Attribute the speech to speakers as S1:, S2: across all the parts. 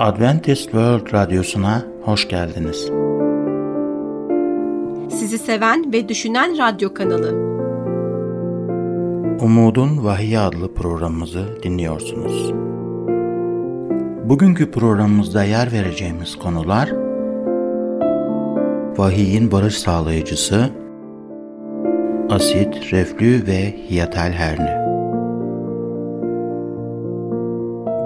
S1: Adventist World Radyosu'na hoş geldiniz.
S2: Sizi seven ve düşünen radyo kanalı.
S1: Umudun Vahiy adlı programımızı dinliyorsunuz. Bugünkü programımızda yer vereceğimiz konular Vahiyin barış sağlayıcısı, asit, reflü ve hiyatal herni.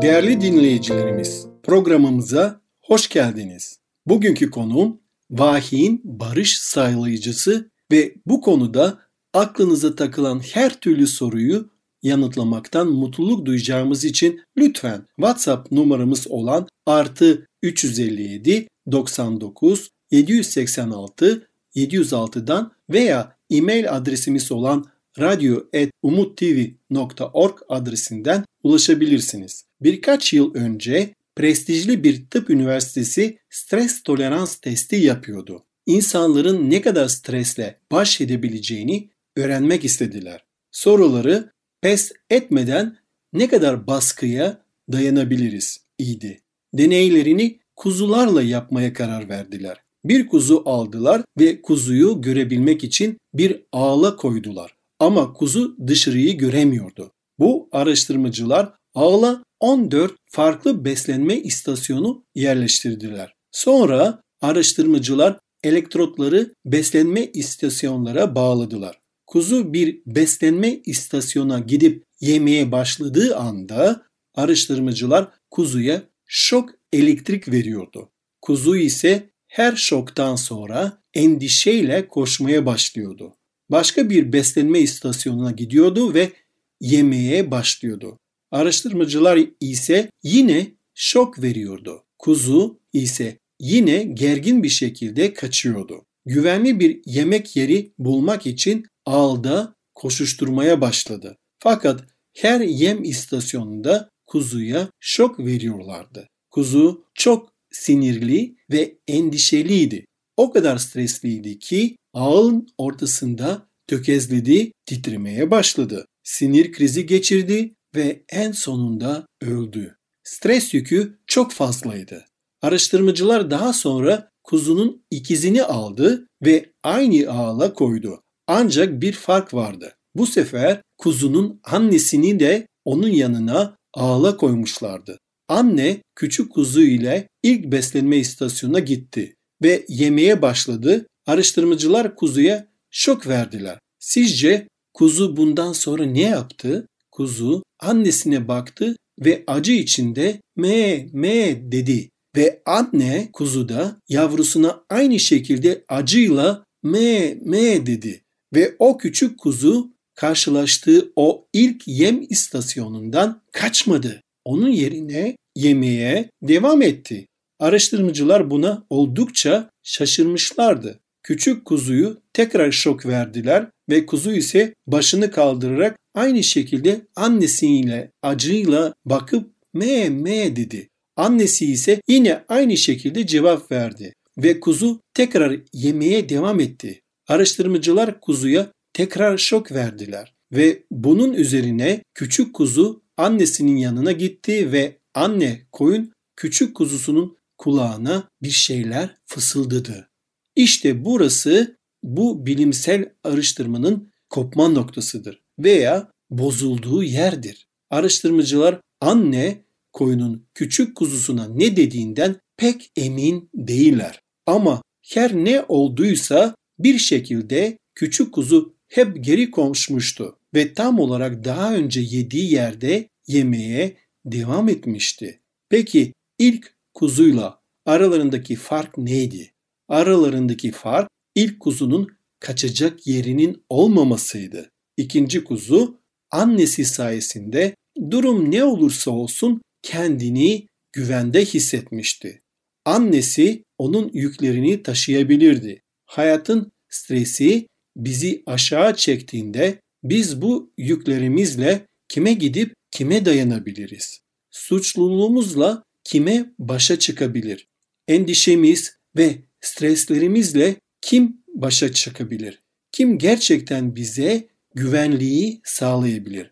S3: Değerli dinleyicilerimiz, programımıza hoş geldiniz. Bugünkü konuğum vahiyin barış sağlayıcısı ve bu konuda aklınıza takılan her türlü soruyu yanıtlamaktan mutluluk duyacağımız için lütfen WhatsApp numaramız olan artı 357 99 786 706'dan veya e-mail adresimiz olan radyo.umuttv.org adresinden ulaşabilirsiniz. Birkaç yıl önce prestijli bir tıp üniversitesi stres tolerans testi yapıyordu. İnsanların ne kadar stresle baş edebileceğini öğrenmek istediler. Soruları pes etmeden ne kadar baskıya dayanabiliriz idi. Deneylerini kuzularla yapmaya karar verdiler. Bir kuzu aldılar ve kuzuyu görebilmek için bir ağla koydular. Ama kuzu dışarıyı göremiyordu. Bu araştırmacılar ağla 14 farklı beslenme istasyonu yerleştirdiler. Sonra araştırmacılar elektrotları beslenme istasyonlara bağladılar. Kuzu bir beslenme istasyona gidip yemeye başladığı anda araştırmacılar kuzuya şok elektrik veriyordu. Kuzu ise her şoktan sonra endişeyle koşmaya başlıyordu. Başka bir beslenme istasyonuna gidiyordu ve yemeye başlıyordu. Araştırmacılar ise yine şok veriyordu. Kuzu ise yine gergin bir şekilde kaçıyordu. Güvenli bir yemek yeri bulmak için ağda koşuşturmaya başladı. Fakat her yem istasyonunda kuzuya şok veriyorlardı. Kuzu çok sinirli ve endişeliydi. O kadar stresliydi ki ağın ortasında tökezledi, titremeye başladı. Sinir krizi geçirdi ve en sonunda öldü. Stres yükü çok fazlaydı. Araştırmacılar daha sonra kuzunun ikizini aldı ve aynı ağla koydu. Ancak bir fark vardı. Bu sefer kuzunun annesini de onun yanına ağla koymuşlardı. Anne küçük kuzu ile ilk beslenme istasyonuna gitti ve yemeye başladı. Araştırmacılar kuzuya şok verdiler. Sizce kuzu bundan sonra ne yaptı? Kuzu annesine baktı ve acı içinde me me dedi. Ve anne kuzu da yavrusuna aynı şekilde acıyla me me dedi. Ve o küçük kuzu karşılaştığı o ilk yem istasyonundan kaçmadı. Onun yerine yemeye devam etti. Araştırmacılar buna oldukça şaşırmışlardı. Küçük kuzuyu tekrar şok verdiler ve kuzu ise başını kaldırarak aynı şekilde annesiyle acıyla bakıp me me dedi. Annesi ise yine aynı şekilde cevap verdi ve kuzu tekrar yemeye devam etti. Araştırmacılar kuzuya tekrar şok verdiler ve bunun üzerine küçük kuzu annesinin yanına gitti ve anne koyun küçük kuzusunun kulağına bir şeyler fısıldadı. İşte burası bu bilimsel araştırmanın kopma noktasıdır veya bozulduğu yerdir. Araştırmacılar anne koyunun küçük kuzusuna ne dediğinden pek emin değiller. Ama her ne olduysa bir şekilde küçük kuzu hep geri komşmuştu ve tam olarak daha önce yediği yerde yemeye devam etmişti. Peki ilk kuzuyla aralarındaki fark neydi? Aralarındaki fark ilk kuzunun kaçacak yerinin olmamasıydı. İkinci kuzu annesi sayesinde durum ne olursa olsun kendini güvende hissetmişti. Annesi onun yüklerini taşıyabilirdi. Hayatın stresi bizi aşağı çektiğinde biz bu yüklerimizle kime gidip kime dayanabiliriz? Suçluluğumuzla kime başa çıkabilir? Endişemiz ve streslerimizle kim başa çıkabilir? Kim gerçekten bize güvenliği sağlayabilir?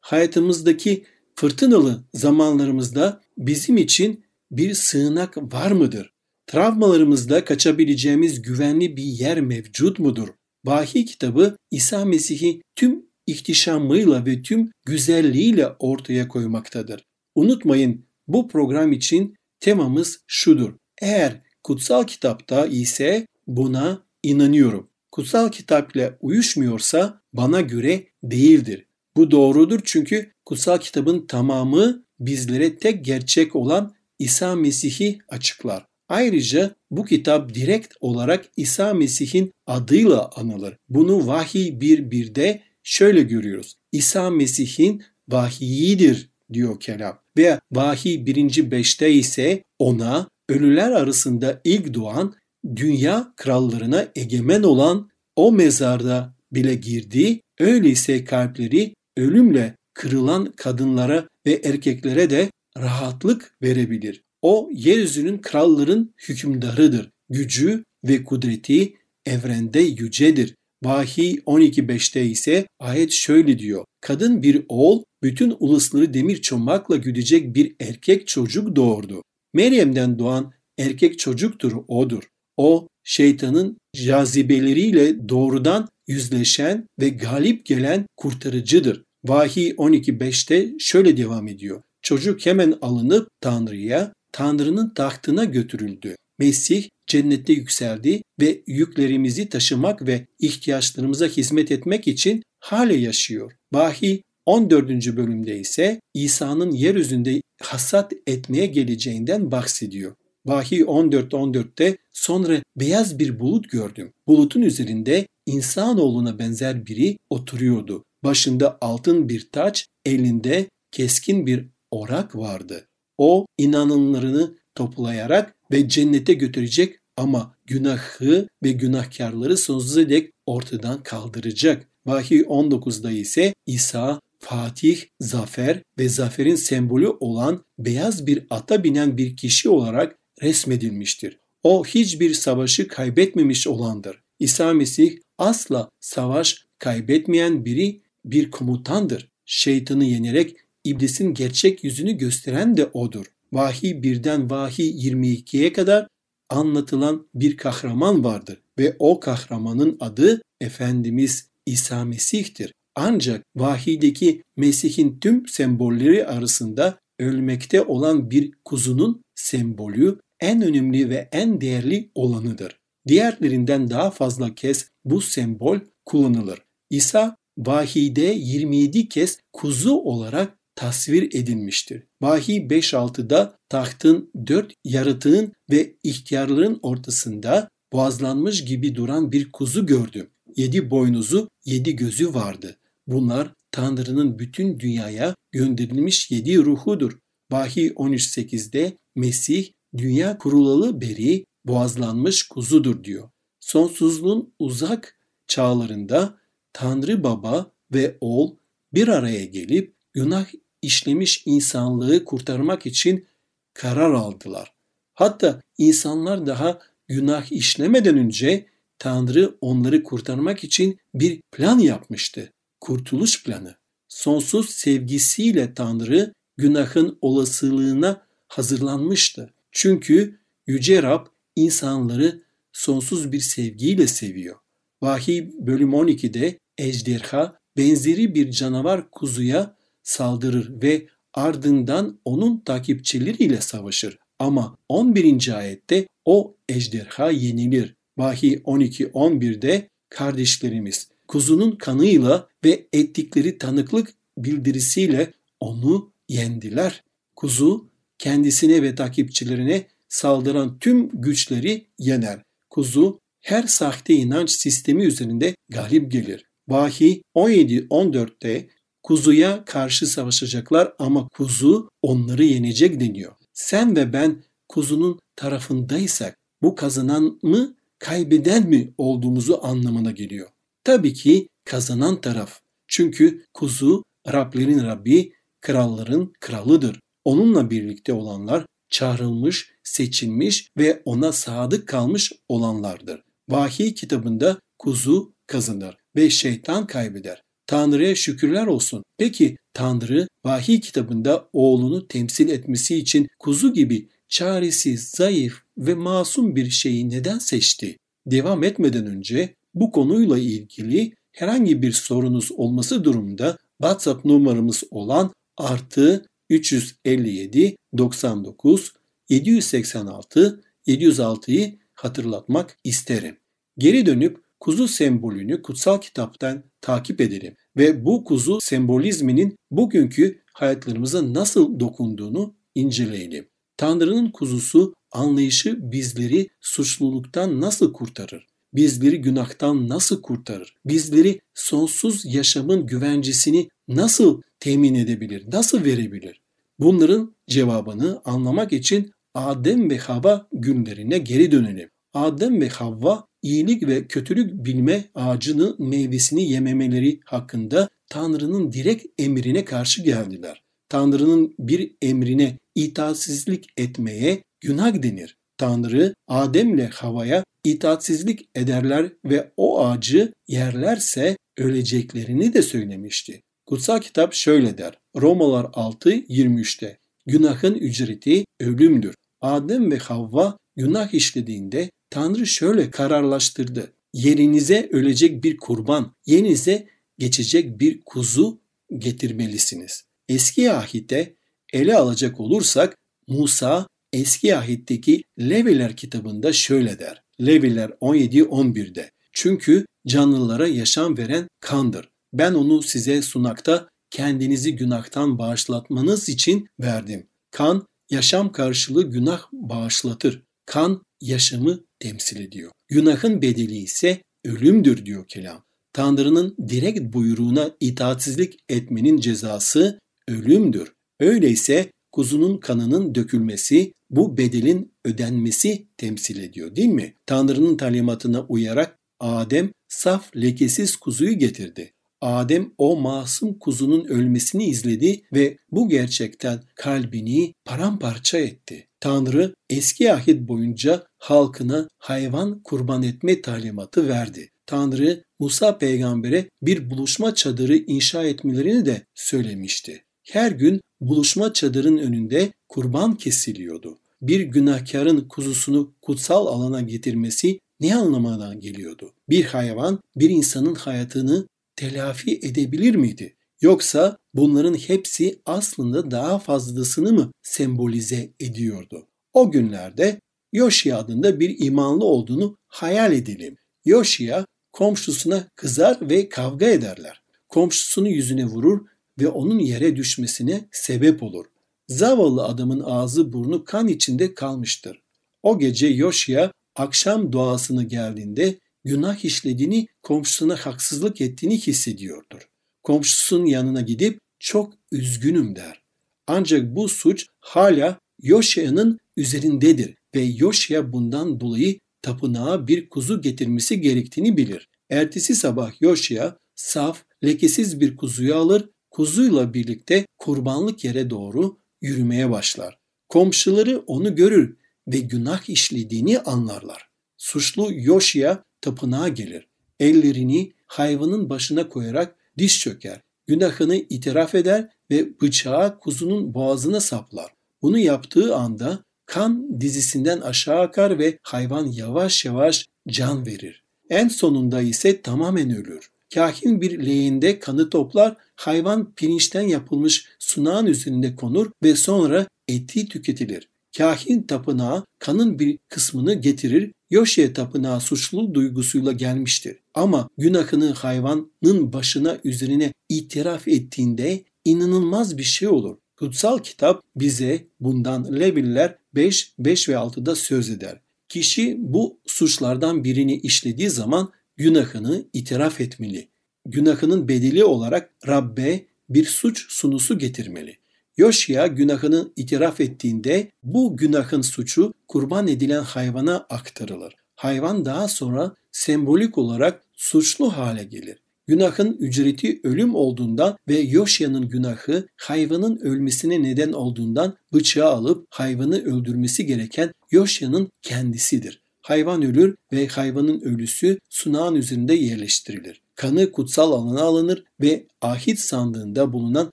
S3: Hayatımızdaki fırtınalı zamanlarımızda bizim için bir sığınak var mıdır? Travmalarımızda kaçabileceğimiz güvenli bir yer mevcut mudur? Vahiy kitabı İsa Mesih'i tüm ihtişamıyla ve tüm güzelliğiyle ortaya koymaktadır. Unutmayın bu program için temamız şudur. Eğer kutsal kitapta ise buna inanıyorum. Kutsal kitap ile uyuşmuyorsa bana göre değildir. Bu doğrudur çünkü kutsal kitabın tamamı bizlere tek gerçek olan İsa Mesih'i açıklar. Ayrıca bu kitap direkt olarak İsa Mesih'in adıyla anılır. Bunu Vahiy 1.1'de şöyle görüyoruz. İsa Mesih'in vahiyidir diyor kelam. Ve Vahiy 1. 5'te ise ona ölüler arasında ilk doğan dünya krallarına egemen olan o mezarda bile girdi. Öyleyse kalpleri ölümle kırılan kadınlara ve erkeklere de rahatlık verebilir. O yeryüzünün kralların hükümdarıdır. Gücü ve kudreti evrende yücedir. Vahiy 12.5'te ise ayet şöyle diyor. Kadın bir oğul bütün ulusları demir çomakla güdecek bir erkek çocuk doğurdu. Meryem'den doğan erkek çocuktur odur. O şeytanın cazibeleriyle doğrudan yüzleşen ve galip gelen kurtarıcıdır. Vahiy 12.5'te şöyle devam ediyor. Çocuk hemen alınıp Tanrı'ya, Tanrı'nın tahtına götürüldü. Mesih cennette yükseldi ve yüklerimizi taşımak ve ihtiyaçlarımıza hizmet etmek için hale yaşıyor. Vahiy 14. bölümde ise İsa'nın yeryüzünde hasat etmeye geleceğinden bahsediyor. Vahiy 14.14'te sonra beyaz bir bulut gördüm. Bulutun üzerinde insanoğluna benzer biri oturuyordu. Başında altın bir taç, elinde keskin bir orak vardı. O inananlarını toplayarak ve cennete götürecek ama günahı ve günahkarları sonsuza dek ortadan kaldıracak. Vahiy 19'da ise İsa Fatih, zafer ve zaferin sembolü olan beyaz bir ata binen bir kişi olarak resmedilmiştir. O hiçbir savaşı kaybetmemiş olandır. İsa Mesih asla savaş kaybetmeyen biri bir komutandır. Şeytanı yenerek iblisin gerçek yüzünü gösteren de odur. Vahiy 1'den Vahiy 22'ye kadar anlatılan bir kahraman vardır ve o kahramanın adı Efendimiz İsa Mesih'tir. Ancak vahiydeki Mesih'in tüm sembolleri arasında ölmekte olan bir kuzunun sembolü en önemli ve en değerli olanıdır. Diğerlerinden daha fazla kez bu sembol kullanılır. İsa vahide 27 kez kuzu olarak tasvir edilmiştir. Vahiy 5.6'da tahtın dört yaratığın ve ihtiyarların ortasında boğazlanmış gibi duran bir kuzu gördüm. Yedi boynuzu, yedi gözü vardı. Bunlar Tanrı'nın bütün dünyaya gönderilmiş yedi ruhudur. Vahiy 13.8'de Mesih dünya kurulalı beri boğazlanmış kuzudur diyor. Sonsuzluğun uzak çağlarında Tanrı Baba ve Oğul bir araya gelip günah işlemiş insanlığı kurtarmak için karar aldılar. Hatta insanlar daha günah işlemeden önce Tanrı onları kurtarmak için bir plan yapmıştı. Kurtuluş planı. Sonsuz sevgisiyle Tanrı günahın olasılığına hazırlanmıştı. Çünkü Yüce Rab insanları sonsuz bir sevgiyle seviyor. Vahiy bölüm 12'de ejderha benzeri bir canavar kuzuya saldırır ve ardından onun takipçileriyle savaşır. Ama 11. ayette o ejderha yenilir. Vahiy 12-11'de kardeşlerimiz kuzunun kanıyla ve ettikleri tanıklık bildirisiyle onu yendiler. Kuzu kendisine ve takipçilerine saldıran tüm güçleri yener. Kuzu her sahte inanç sistemi üzerinde galip gelir. Vahiy 17-14'te kuzuya karşı savaşacaklar ama kuzu onları yenecek deniyor. Sen ve ben kuzunun tarafındaysak bu kazanan mı kaybeden mi olduğumuzu anlamına geliyor. Tabii ki kazanan taraf. Çünkü kuzu Rablerin Rabbi, kralların kralıdır. Onunla birlikte olanlar çağrılmış, seçilmiş ve ona sadık kalmış olanlardır. Vahiy kitabında kuzu kazanır ve şeytan kaybeder. Tanrı'ya şükürler olsun. Peki Tanrı vahiy kitabında oğlunu temsil etmesi için kuzu gibi çaresiz, zayıf ve masum bir şeyi neden seçti? Devam etmeden önce bu konuyla ilgili herhangi bir sorunuz olması durumda WhatsApp numaramız olan artı 357 99 786 706'yı hatırlatmak isterim. Geri dönüp kuzu sembolünü kutsal kitaptan takip edelim ve bu kuzu sembolizminin bugünkü hayatlarımıza nasıl dokunduğunu inceleyelim. Tanrı'nın kuzusu anlayışı bizleri suçluluktan nasıl kurtarır? Bizleri günahtan nasıl kurtarır? Bizleri sonsuz yaşamın güvencesini nasıl temin edebilir? Nasıl verebilir? Bunların cevabını anlamak için Adem ve Havva günlerine geri dönelim. Adem ve Havva iyilik ve kötülük bilme ağacının meyvesini yememeleri hakkında Tanrı'nın direkt emrine karşı geldiler. Tanrı'nın bir emrine itaatsizlik etmeye günah denir. Tanrı Adem ile Havaya itaatsizlik ederler ve o ağacı yerlerse öleceklerini de söylemişti. Kutsal kitap şöyle der. Romalar 6.23'te Günahın ücreti ölümdür. Adem ve Havva günah işlediğinde Tanrı şöyle kararlaştırdı. Yerinize ölecek bir kurban, yerinize geçecek bir kuzu getirmelisiniz. Eski ahitte ele alacak olursak Musa eski ahitteki Leviler kitabında şöyle der. Leviler 17-11'de. Çünkü canlılara yaşam veren kandır. Ben onu size sunakta kendinizi günahtan bağışlatmanız için verdim. Kan yaşam karşılığı günah bağışlatır. Kan yaşamı temsil ediyor. Günahın bedeli ise ölümdür diyor kelam. Tanrı'nın direkt buyruğuna itaatsizlik etmenin cezası ölümdür. Öyleyse kuzunun kanının dökülmesi bu bedelin ödenmesi temsil ediyor değil mi? Tanrı'nın talimatına uyarak Adem saf lekesiz kuzuyu getirdi. Adem o masum kuzunun ölmesini izledi ve bu gerçekten kalbini paramparça etti. Tanrı eski ahit boyunca halkına hayvan kurban etme talimatı verdi. Tanrı Musa peygambere bir buluşma çadırı inşa etmelerini de söylemişti. Her gün buluşma çadırın önünde kurban kesiliyordu. Bir günahkarın kuzusunu kutsal alana getirmesi ne anlamına geliyordu? Bir hayvan bir insanın hayatını telafi edebilir miydi? Yoksa bunların hepsi aslında daha fazlasını mı sembolize ediyordu? O günlerde Yoşia adında bir imanlı olduğunu hayal edelim. Yoşia komşusuna kızar ve kavga ederler. Komşusunu yüzüne vurur ve onun yere düşmesine sebep olur. Zavallı adamın ağzı burnu kan içinde kalmıştır. O gece Yoşia akşam duasını geldiğinde günah işlediğini, komşusuna haksızlık ettiğini hissediyordur. Komşusunun yanına gidip çok üzgünüm der. Ancak bu suç hala Yoşia'nın üzerindedir ve Yoşia bundan dolayı tapınağa bir kuzu getirmesi gerektiğini bilir. Ertesi sabah Yoşia saf, lekesiz bir kuzuyu alır, kuzuyla birlikte kurbanlık yere doğru yürümeye başlar. Komşuları onu görür ve günah işlediğini anlarlar. Suçlu Yoşia tapınağa gelir. Ellerini hayvanın başına koyarak diş çöker. Günahını itiraf eder ve bıçağı kuzunun boğazına saplar. Bunu yaptığı anda kan dizisinden aşağı akar ve hayvan yavaş yavaş can verir. En sonunda ise tamamen ölür. Kahin bir leğende kanı toplar, hayvan pirinçten yapılmış sunağın üzerinde konur ve sonra eti tüketilir. Kahin tapınağa kanın bir kısmını getirir, Yoşe tapınağı suçlu duygusuyla gelmiştir. Ama günahını hayvanın başına üzerine itiraf ettiğinde inanılmaz bir şey olur. Kutsal kitap bize bundan Leviller 5, 5 ve 6'da söz eder. Kişi bu suçlardan birini işlediği zaman günahını itiraf etmeli. Günahının bedeli olarak Rabbe bir suç sunusu getirmeli. Yoşya günahını itiraf ettiğinde bu günahın suçu kurban edilen hayvana aktarılır. Hayvan daha sonra sembolik olarak suçlu hale gelir. Günahın ücreti ölüm olduğundan ve Yoşya'nın günahı hayvanın ölmesine neden olduğundan bıçağı alıp hayvanı öldürmesi gereken Yoşya'nın kendisidir. Hayvan ölür ve hayvanın ölüsü sunağın üzerinde yerleştirilir. Kanı kutsal alana alınır ve ahit sandığında bulunan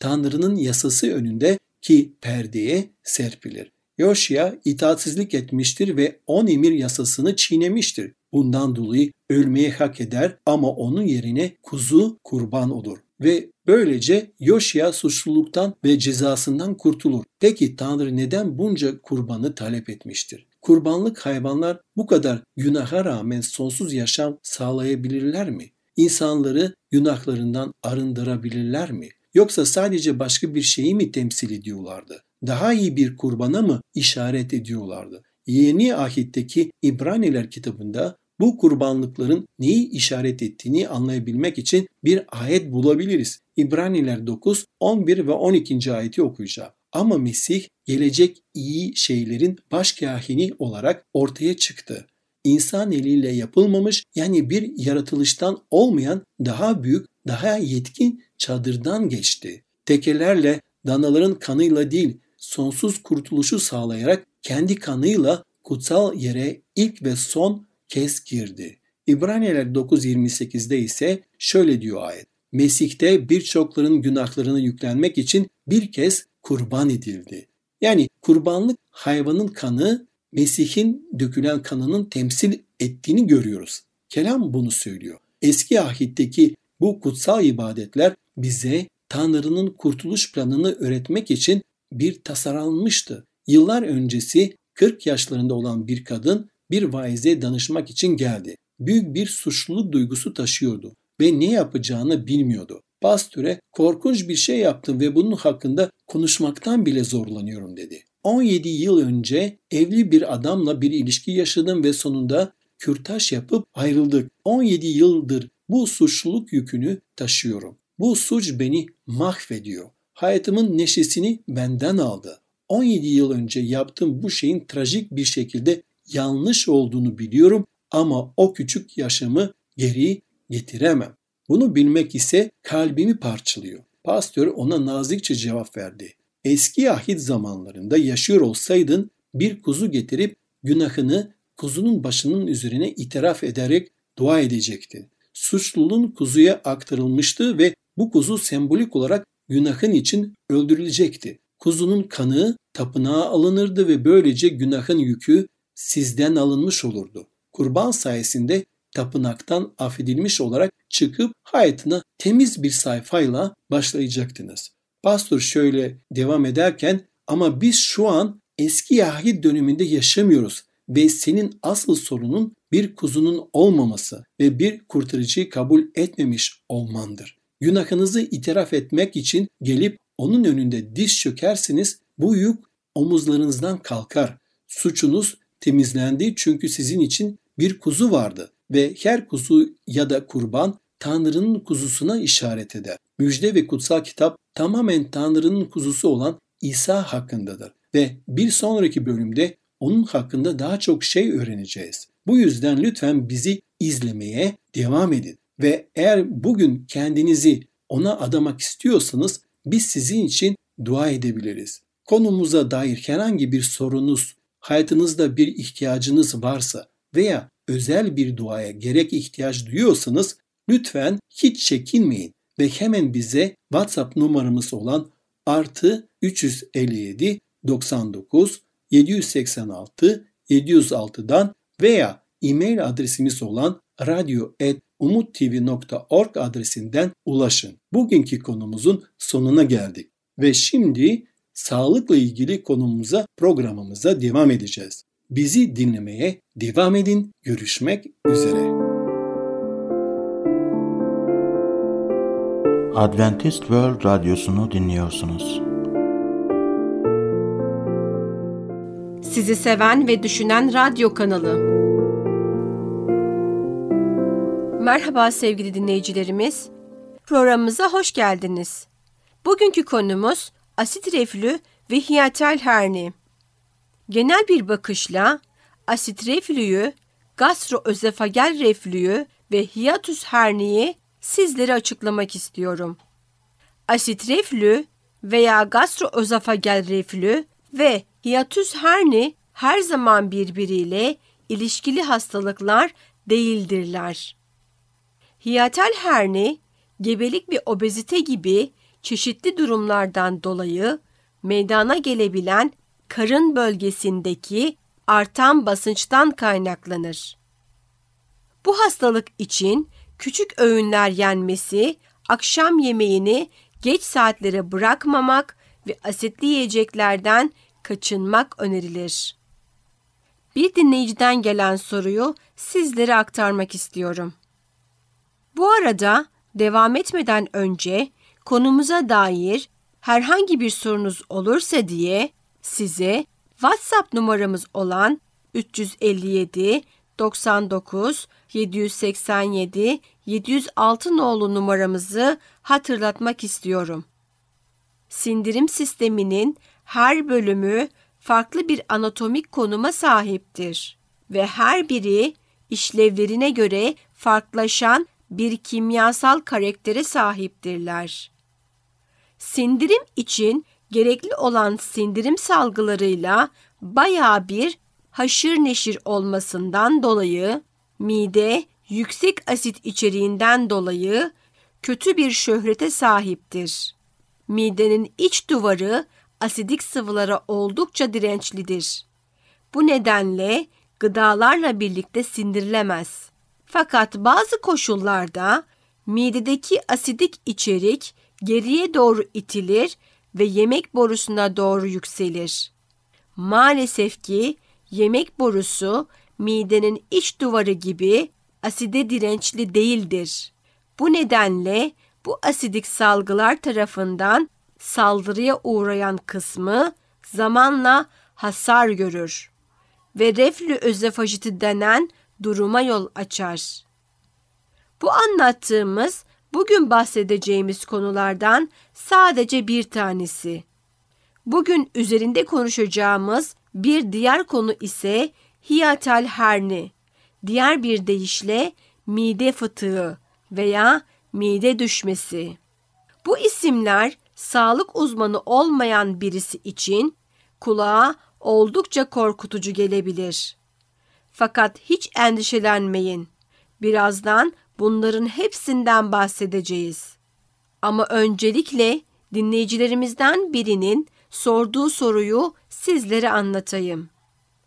S3: Tanrı'nın yasası önünde ki perdeye serpilir. Yoşya itaatsizlik etmiştir ve on emir yasasını çiğnemiştir. Bundan dolayı ölmeye hak eder ama onun yerine kuzu kurban olur. Ve böylece Yoşya suçluluktan ve cezasından kurtulur. Peki Tanrı neden bunca kurbanı talep etmiştir? Kurbanlık hayvanlar bu kadar günaha rağmen sonsuz yaşam sağlayabilirler mi? İnsanları günahlarından arındırabilirler mi? Yoksa sadece başka bir şeyi mi temsil ediyorlardı? Daha iyi bir kurbana mı işaret ediyorlardı? Yeni ahitteki İbraniler kitabında bu kurbanlıkların neyi işaret ettiğini anlayabilmek için bir ayet bulabiliriz. İbraniler 9, 11 ve 12. ayeti okuyacağım. Ama Mesih gelecek iyi şeylerin başkahini olarak ortaya çıktı. İnsan eliyle yapılmamış yani bir yaratılıştan olmayan daha büyük, daha yetkin çadırdan geçti. Tekelerle, danaların kanıyla değil, sonsuz kurtuluşu sağlayarak kendi kanıyla kutsal yere ilk ve son kez girdi. İbraniler 9.28'de ise şöyle diyor ayet. Mesih'te birçokların günahlarını yüklenmek için bir kez kurban edildi. Yani kurbanlık hayvanın kanı Mesih'in dökülen kanının temsil ettiğini görüyoruz. Kelam bunu söylüyor. Eski ahitteki bu kutsal ibadetler bize Tanrı'nın kurtuluş planını öğretmek için bir tasarlanmıştı. Yıllar öncesi 40 yaşlarında olan bir kadın bir vaize danışmak için geldi. Büyük bir suçluluk duygusu taşıyordu ve ne yapacağını bilmiyordu. Pastöre korkunç bir şey yaptım ve bunun hakkında konuşmaktan bile zorlanıyorum dedi. 17 yıl önce evli bir adamla bir ilişki yaşadım ve sonunda kürtaj yapıp ayrıldık. 17 yıldır bu suçluluk yükünü taşıyorum. Bu suç beni mahvediyor. Hayatımın neşesini benden aldı. 17 yıl önce yaptığım bu şeyin trajik bir şekilde yanlış olduğunu biliyorum ama o küçük yaşamı geri getiremem. Bunu bilmek ise kalbimi parçalıyor. Pastör ona nazikçe cevap verdi. Eski ahit zamanlarında yaşıyor olsaydın bir kuzu getirip günahını kuzunun başının üzerine itiraf ederek dua edecektin. Suçluluğun kuzuya aktarılmıştı ve bu kuzu sembolik olarak günahın için öldürülecekti. Kuzunun kanı tapınağa alınırdı ve böylece günahın yükü sizden alınmış olurdu. Kurban sayesinde tapınaktan affedilmiş olarak çıkıp hayatına temiz bir sayfayla başlayacaktınız. Pastor şöyle devam ederken ama biz şu an eski Yahid döneminde yaşamıyoruz ve senin asıl sorunun bir kuzunun olmaması ve bir kurtarıcıyı kabul etmemiş olmandır. Günahınızı itiraf etmek için gelip onun önünde diş çökersiniz bu yük omuzlarınızdan kalkar. Suçunuz temizlendi çünkü sizin için bir kuzu vardı ve her kuzu ya da kurban Tanrı'nın kuzusuna işaret eder. Müjde ve kutsal kitap tamamen Tanrı'nın kuzusu olan İsa hakkındadır ve bir sonraki bölümde onun hakkında daha çok şey öğreneceğiz. Bu yüzden lütfen bizi izlemeye devam edin ve eğer bugün kendinizi ona adamak istiyorsanız biz sizin için dua edebiliriz. Konumuza dair herhangi bir sorunuz, hayatınızda bir ihtiyacınız varsa veya özel bir duaya gerek ihtiyaç duyuyorsanız lütfen hiç çekinmeyin ve hemen bize WhatsApp numaramız olan artı 357 99 786 706'dan veya e-mail adresimiz olan radyo.umuttv.org adresinden ulaşın. Bugünkü konumuzun sonuna geldik ve şimdi sağlıkla ilgili konumuza programımıza devam edeceğiz. Bizi dinlemeye devam edin. Görüşmek üzere.
S1: Adventist World Radyosu'nu dinliyorsunuz.
S2: Sizi seven ve düşünen radyo kanalı. Merhaba sevgili dinleyicilerimiz. Programımıza hoş geldiniz. Bugünkü konumuz asit reflü ve hiyatel herni. Genel bir bakışla asit reflüyü, gastroözefagel reflüyü ve hiatus herniyi sizlere açıklamak istiyorum. Asit reflü veya gastroözofagel reflü ve hiatus herni her zaman birbiriyle ilişkili hastalıklar değildirler. Hiyatel herni, gebelik ve obezite gibi çeşitli durumlardan dolayı meydana gelebilen karın bölgesindeki artan basınçtan kaynaklanır. Bu hastalık için küçük öğünler yenmesi, akşam yemeğini geç saatlere bırakmamak ve asitli yiyeceklerden kaçınmak önerilir. Bir dinleyiciden gelen soruyu sizlere aktarmak istiyorum. Bu arada devam etmeden önce konumuza dair herhangi bir sorunuz olursa diye size WhatsApp numaramız olan 357 99 787 706 nolu numaramızı hatırlatmak istiyorum. Sindirim sisteminin her bölümü farklı bir anatomik konuma sahiptir ve her biri işlevlerine göre farklılaşan bir kimyasal karaktere sahiptirler. Sindirim için gerekli olan sindirim salgılarıyla bayağı bir haşır neşir olmasından dolayı mide yüksek asit içeriğinden dolayı kötü bir şöhrete sahiptir. Midenin iç duvarı asidik sıvılara oldukça dirençlidir. Bu nedenle gıdalarla birlikte sindirilemez. Fakat bazı koşullarda midedeki asidik içerik geriye doğru itilir ve yemek borusuna doğru yükselir. Maalesef ki yemek borusu midenin iç duvarı gibi aside dirençli değildir. Bu nedenle bu asidik salgılar tarafından saldırıya uğrayan kısmı zamanla hasar görür ve reflü özofajiti denen duruma yol açar. Bu anlattığımız bugün bahsedeceğimiz konulardan sadece bir tanesi. Bugün üzerinde konuşacağımız bir diğer konu ise hiatal herni. Diğer bir deyişle mide fıtığı veya mide düşmesi. Bu isimler sağlık uzmanı olmayan birisi için kulağa oldukça korkutucu gelebilir. Fakat hiç endişelenmeyin. Birazdan bunların hepsinden bahsedeceğiz. Ama öncelikle dinleyicilerimizden birinin sorduğu soruyu sizlere anlatayım.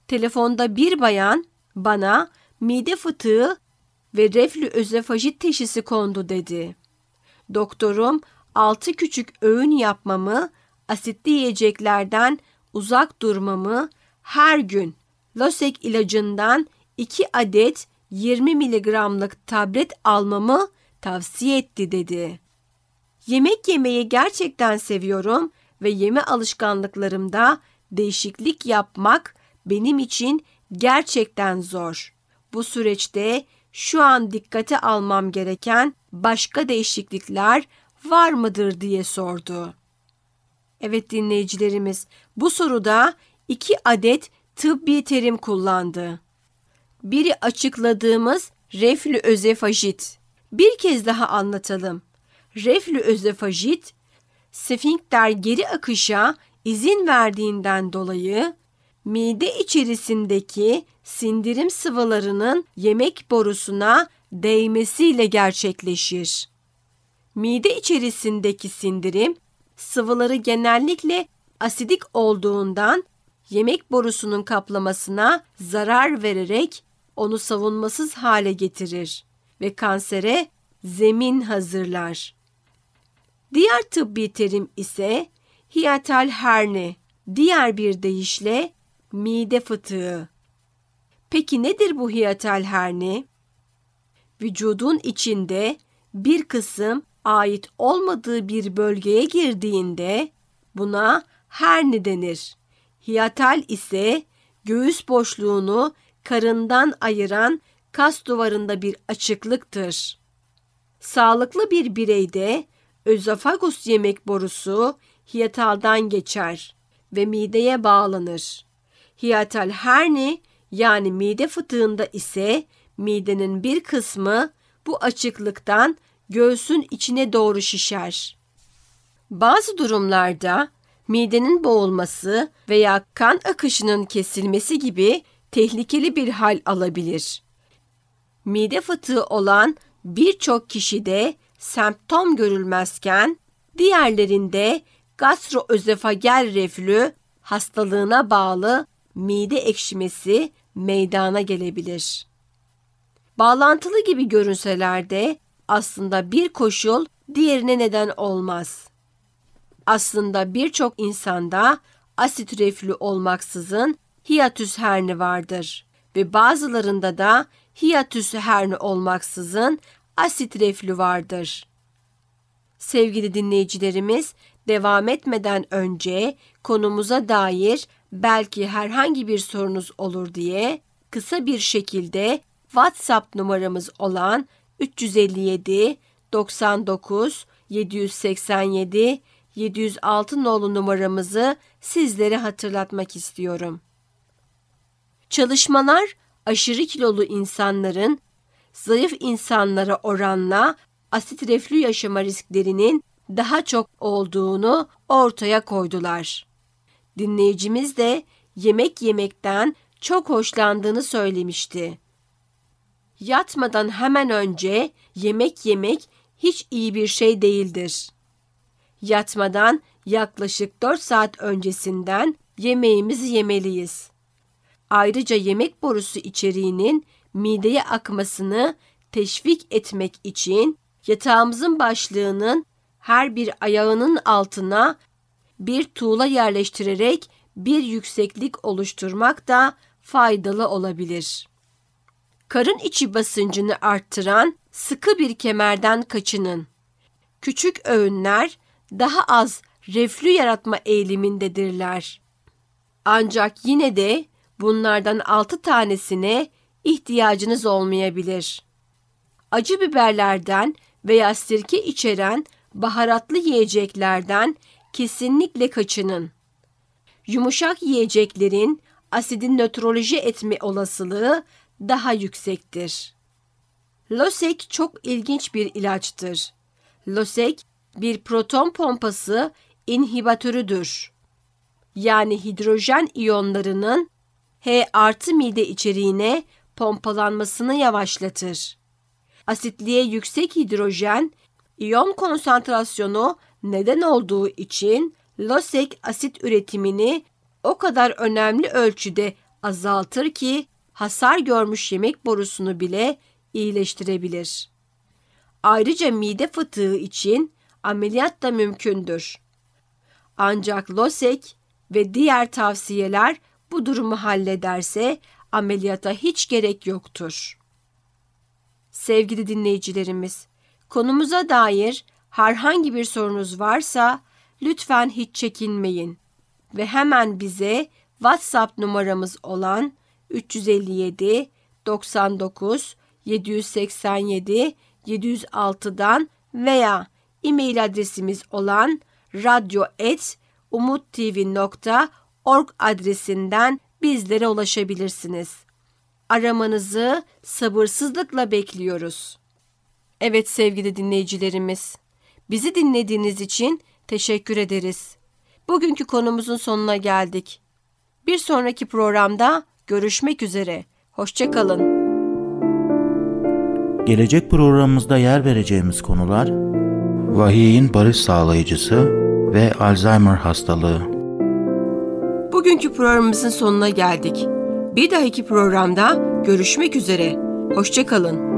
S2: Telefonda bir bayan bana mide fıtığı ve reflü özofajit teşhisi kondu dedi. Doktorum altı küçük öğün yapmamı, asitli yiyeceklerden uzak durmamı, her gün Losec ilacından 2 adet 20 miligramlık tablet almamı tavsiye etti dedi. Yemek yemeyi gerçekten seviyorum ve yeme alışkanlıklarımda değişiklik yapmak benim için gerçekten zor. Bu süreçte şu an dikkate almam gereken başka değişiklikler var mıdır diye sordu. Evet dinleyicilerimiz bu soruda iki adet tıbbi terim kullandı. Biri açıkladığımız reflü özefajit. Bir kez daha anlatalım. Reflü özefajit, sfinkter geri akışa izin verdiğinden dolayı mide içerisindeki sindirim sıvılarının yemek borusuna değmesiyle gerçekleşir. Mide içerisindeki sindirim sıvıları genellikle asidik olduğundan yemek borusunun kaplamasına zarar vererek onu savunmasız hale getirir ve kansere zemin hazırlar. Diğer tıbbi terim ise hiatal herni, diğer bir deyişle mide fıtığı. Peki nedir bu hiatal herni? Vücudun içinde bir kısım ait olmadığı bir bölgeye girdiğinde buna herni denir. Hiatal ise göğüs boşluğunu karından ayıran kas duvarında bir açıklıktır. Sağlıklı bir bireyde özofagus yemek borusu hiataldan geçer ve mideye bağlanır. Hiatal herni yani mide fıtığında ise midenin bir kısmı bu açıklıktan göğsün içine doğru şişer. Bazı durumlarda midenin boğulması veya kan akışının kesilmesi gibi tehlikeli bir hal alabilir. Mide fıtığı olan birçok kişide semptom görülmezken diğerlerinde gastroözofagel reflü hastalığına bağlı mide ekşimesi meydana gelebilir. Bağlantılı gibi görünseler de aslında bir koşul diğerine neden olmaz. Aslında birçok insanda asit reflü olmaksızın hiyatüs herni vardır ve bazılarında da hiyatüs herni olmaksızın asit reflü vardır. Sevgili dinleyicilerimiz, devam etmeden önce konumuza dair belki herhangi bir sorunuz olur diye kısa bir şekilde WhatsApp numaramız olan 357 99 787 706 nolu numaramızı sizlere hatırlatmak istiyorum. Çalışmalar aşırı kilolu insanların zayıf insanlara oranla asit reflü yaşama risklerinin daha çok olduğunu ortaya koydular. Dinleyicimiz de yemek yemekten çok hoşlandığını söylemişti. Yatmadan hemen önce yemek yemek hiç iyi bir şey değildir. Yatmadan yaklaşık 4 saat öncesinden yemeğimizi yemeliyiz. Ayrıca yemek borusu içeriğinin mideye akmasını teşvik etmek için yatağımızın başlığının her bir ayağının altına bir tuğla yerleştirerek bir yükseklik oluşturmak da faydalı olabilir. Karın içi basıncını arttıran sıkı bir kemerden kaçının. Küçük öğünler daha az reflü yaratma eğilimindedirler. Ancak yine de bunlardan 6 tanesine ihtiyacınız olmayabilir. Acı biberlerden veya sirke içeren baharatlı yiyeceklerden kesinlikle kaçının. Yumuşak yiyeceklerin asidin nötroloji etme olasılığı daha yüksektir. Losek çok ilginç bir ilaçtır. Losek bir proton pompası inhibatörüdür. Yani hidrojen iyonlarının H artı mide içeriğine pompalanmasını yavaşlatır. Asitliğe yüksek hidrojen iyon konsantrasyonu neden olduğu için Losek asit üretimini o kadar önemli ölçüde azaltır ki hasar görmüş yemek borusunu bile iyileştirebilir. Ayrıca mide fıtığı için ameliyat da mümkündür. Ancak Losek ve diğer tavsiyeler bu durumu hallederse ameliyata hiç gerek yoktur. Sevgili dinleyicilerimiz, konumuza dair herhangi bir sorunuz varsa lütfen hiç çekinmeyin ve hemen bize WhatsApp numaramız olan 357 99 787 706'dan veya e-mail adresimiz olan radyo.umuttv.org adresinden bizlere ulaşabilirsiniz. Aramanızı sabırsızlıkla bekliyoruz. Evet sevgili dinleyicilerimiz, bizi dinlediğiniz için teşekkür ederiz. Bugünkü konumuzun sonuna geldik. Bir sonraki programda görüşmek üzere. Hoşçakalın.
S1: Gelecek programımızda yer vereceğimiz konular Vahiyin barış sağlayıcısı ve Alzheimer hastalığı.
S2: Bugünkü programımızın sonuna geldik. Bir dahaki programda görüşmek üzere. Hoşçakalın.